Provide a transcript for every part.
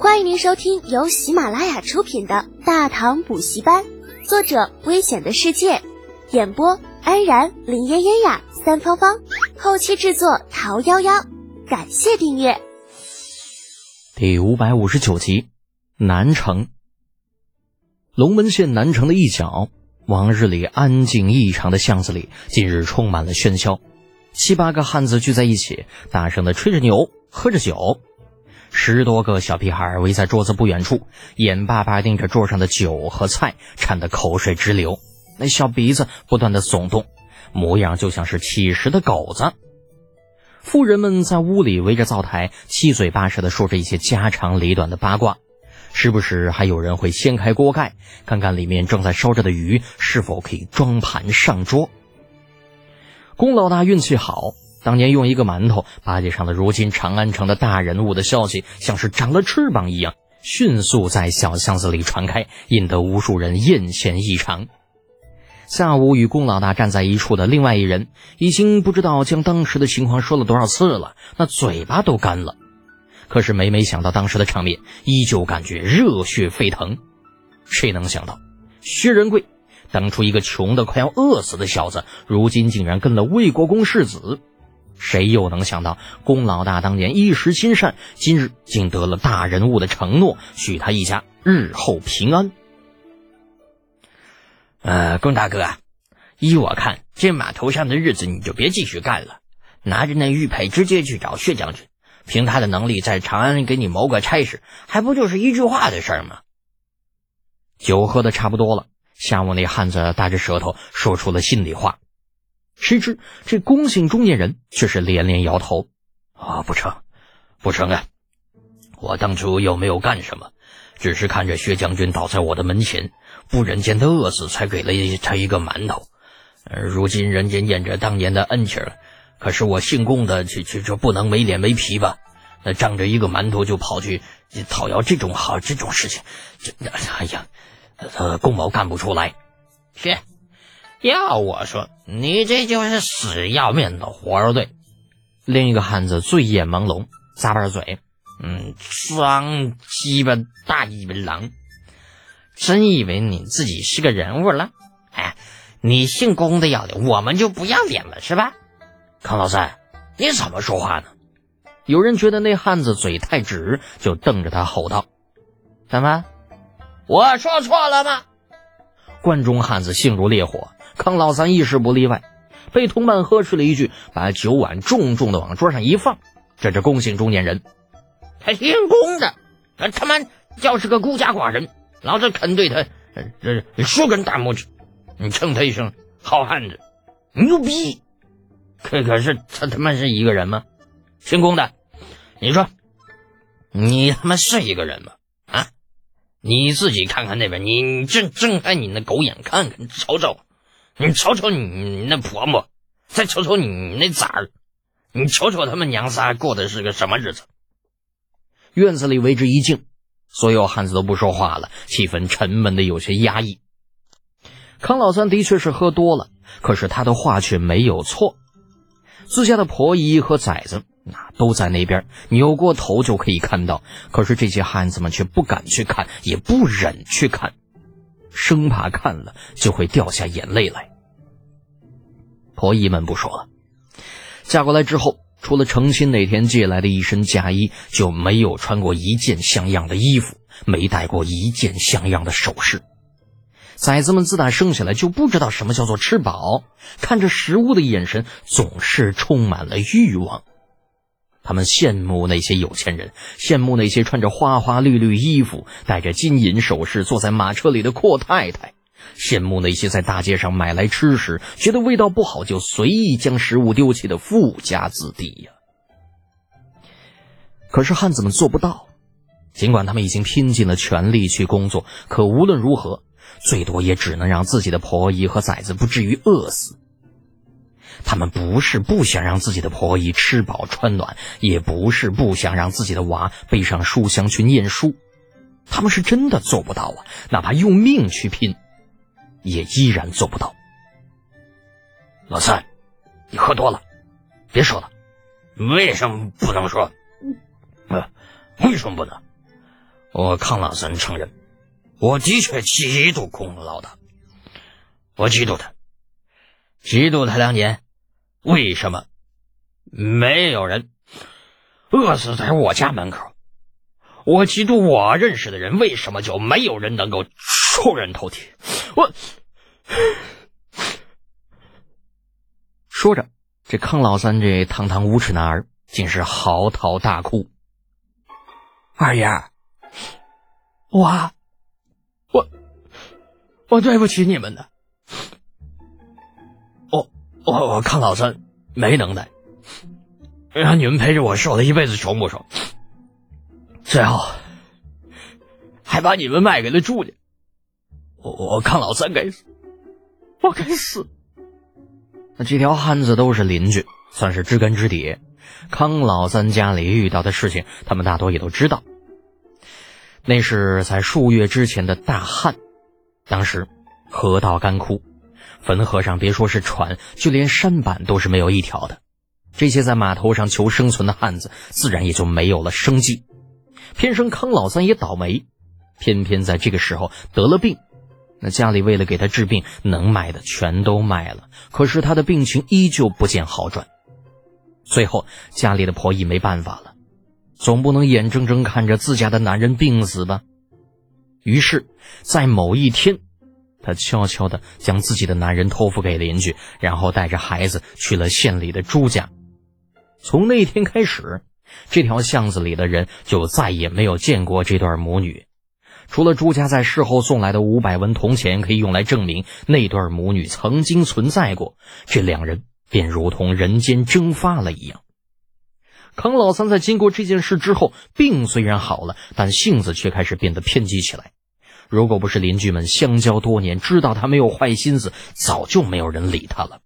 欢迎您收听由喜马拉雅出品的《大唐补习班》，作者：危险的世界，演播：安然、林嫣嫣呀、三芳芳，后期制作：桃夭夭。感谢订阅。第五百五十九集，南城。龙门县南城的一角，往日里安静异常的巷子里，近日充满了喧嚣。七八个汉子聚在一起，大声的吹着牛，喝着酒。十多个小屁孩围在桌子不远处，眼巴巴盯着桌上的酒和菜，馋得口水直流，那小鼻子不断的耸动，模样就像是乞食的狗子。富人们在屋里围着灶台，七嘴八舌的说着一些家长里短的八卦，时不时还有人会掀开锅盖，看看里面正在烧着的鱼是否可以装盘上桌。龚老大运气好。当年用一个馒头巴结上了如今长安城的大人物的消息，像是长了翅膀一样，迅速在小巷子里传开，引得无数人艳羡异常。下午与龚老大站在一处的另外一人，已经不知道将当时的情况说了多少次了，那嘴巴都干了。可是每每想到当时的场面，依旧感觉热血沸腾。谁能想到，薛仁贵当初一个穷的快要饿死的小子，如今竟然跟了魏国公世子。谁又能想到，龚老大当年一时心善，今日竟得了大人物的承诺，许他一家日后平安。呃，龚大哥，依我看，这码头上的日子你就别继续干了，拿着那玉佩直接去找薛将军，凭他的能力在长安给你谋个差事，还不就是一句话的事儿吗？酒喝的差不多了，下午那汉子大着舌头说出了心里话。谁知这龚姓中年人却是连连摇头：“啊，不成，不成啊！我当初又没有干什么，只是看着薛将军倒在我的门前，不忍见他饿死，才给了他一个馒头。如今人间念着当年的恩情，可是我姓龚的却却却不能没脸没皮吧？那仗着一个馒头就跑去讨要这种好这种事情，这哎呀，呃，龚某干不出来。是。”要我说，你这就是死要面子活受罪。另一个汉子醉眼朦胧，咂巴嘴，嗯，装鸡巴大鸡巴狼，真以为你自己是个人物了？哎，你姓公的要脸，我们就不要脸了是吧？康老三，你怎么说话呢？有人觉得那汉子嘴太直，就瞪着他吼道：“怎么，我说错了吗？”关中汉子性如烈火。康老三一时不例外，被同伴呵斥了一句，把酒碗重重的往桌上一放。这是恭姓中年人，他姓龚的，他妈要是个孤家寡人，老子肯对他这竖根大拇指，你称他一声好汉子，牛逼！可可是他他妈是一个人吗？姓龚的，你说，你他妈是一个人吗？啊，你自己看看那边，你睁睁开你那狗眼看看你瞅瞅。你瞅瞅你那婆婆，再瞅瞅你那崽儿，你瞅瞅他们娘仨过的是个什么日子？院子里为之一静，所有汉子都不说话了，气氛沉闷的有些压抑。康老三的确是喝多了，可是他的话却没有错。自家的婆姨和崽子那都在那边，扭过头就可以看到，可是这些汉子们却不敢去看，也不忍去看。生怕看了就会掉下眼泪来。婆姨们不说了，嫁过来之后，除了成亲那天借来的一身嫁衣，就没有穿过一件像样的衣服，没戴过一件像样的首饰。崽子们自打生下来就不知道什么叫做吃饱，看着食物的眼神总是充满了欲望。他们羡慕那些有钱人，羡慕那些穿着花花绿绿衣服、戴着金银首饰、坐在马车里的阔太太，羡慕那些在大街上买来吃时觉得味道不好就随意将食物丢弃的富家子弟呀。可是汉子们做不到，尽管他们已经拼尽了全力去工作，可无论如何，最多也只能让自己的婆姨和崽子不至于饿死。他们不是不想让自己的婆姨吃饱穿暖，也不是不想让自己的娃背上书箱去念书，他们是真的做不到啊！哪怕用命去拼，也依然做不到。老三，你喝多了，别说了。为什么不能说？呃，为什么不能？我康老三承认，我的确嫉妒宫老大，我嫉妒他，嫉妒他两年为什么没有人饿死在我家门口？我嫉妒我认识的人为什么就没有人能够出人头地？我说着，这康老三这堂堂无耻男儿竟是嚎啕大哭。二爷，我我我对不起你们的，我我我康老三没能耐，让你们陪着我受了一辈子穷不说，最后还把你们卖给了朱家，我我康老三该死，我该死。那这条汉子都是邻居，算是知根知底。康老三家里遇到的事情，他们大多也都知道。那是在数月之前的大旱，当时河道干枯，汾河上别说是船，就连舢板都是没有一条的。这些在码头上求生存的汉子，自然也就没有了生计。偏生康老三也倒霉，偏偏在这个时候得了病。那家里为了给他治病，能卖的全都卖了，可是他的病情依旧不见好转。最后家里的婆姨没办法了，总不能眼睁睁看着自家的男人病死吧。于是，在某一天，她悄悄地将自己的男人托付给邻居，然后带着孩子去了县里的朱家。从那天开始，这条巷子里的人就再也没有见过这对母女。除了朱家在事后送来的五百文铜钱可以用来证明那对母女曾经存在过，这两人便如同人间蒸发了一样。康老三在经过这件事之后，病虽然好了，但性子却开始变得偏激起来。如果不是邻居们相交多年，知道他没有坏心思，早就没有人理他了。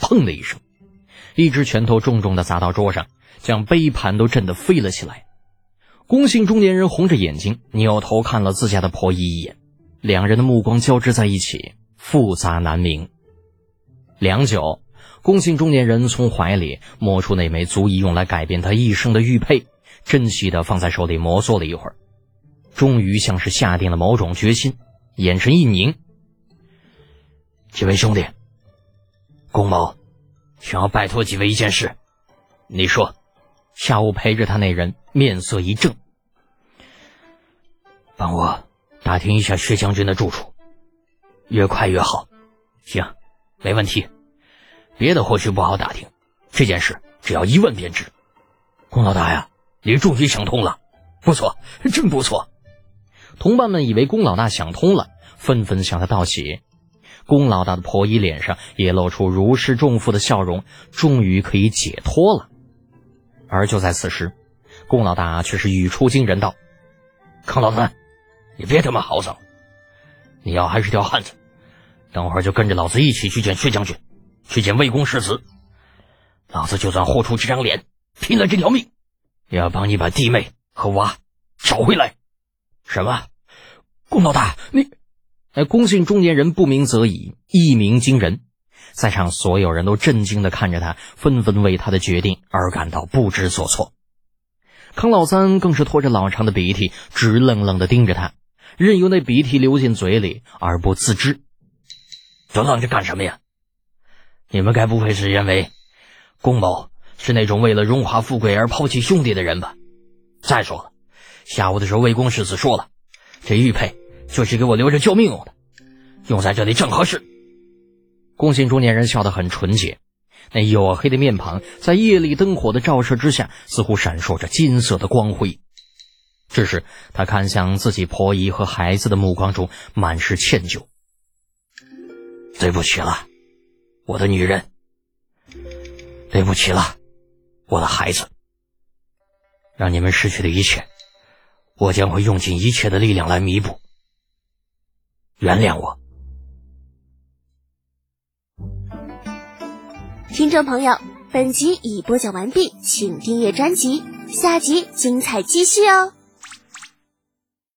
砰的一声，一只拳头重重的砸到桌上，将杯盘都震得飞了起来。龚姓中年人红着眼睛，扭头看了自家的婆姨一眼，两人的目光交织在一起，复杂难明。良久，龚姓中年人从怀里摸出那枚足以用来改变他一生的玉佩，珍惜的放在手里摩挲了一会儿，终于像是下定了某种决心，眼神一凝：“几位兄弟，龚某想要拜托几位一件事，你说。”下午陪着他那人面色一正，帮我打听一下薛将军的住处，越快越好。行，没问题。别的或许不好打听，这件事只要一问便知。龚老大呀，你终于想通了，不错，真不错。同伴们以为龚老大想通了，纷纷向他道喜。龚老大的婆姨脸上也露出如释重负的笑容，终于可以解脱了。而就在此时，龚老大却是语出惊人道：“康老三，你别他妈嚎丧，你要还是条汉子，等会儿就跟着老子一起去见薛将军，去见魏公世子。老子就算豁出这张脸，拼了这条命，也要帮你把弟妹和娃找回来。”什么？龚老大，你……哎，龚姓中年人不鸣则已，一鸣惊人。在场所有人都震惊的看着他，纷纷为他的决定而感到不知所措。康老三更是拖着老长的鼻涕，直愣愣的盯着他，任由那鼻涕流进嘴里而不自知。都愣着干什么呀？你们该不会是认为龚某是那种为了荣华富贵而抛弃兄弟的人吧？再说了，下午的时候魏公世子说了，这玉佩就是给我留着救命用的，用在这里正合适。龚信中年人笑得很纯洁，那黝黑的面庞在夜里灯火的照射之下，似乎闪烁着金色的光辉。只是他看向自己婆姨和孩子的目光中满是歉疚。对不起了，我的女人。对不起了，我的孩子。让你们失去的一切，我将会用尽一切的力量来弥补。原谅我。听众朋友，本集已播讲完毕，请订阅专辑，下集精彩继续哦。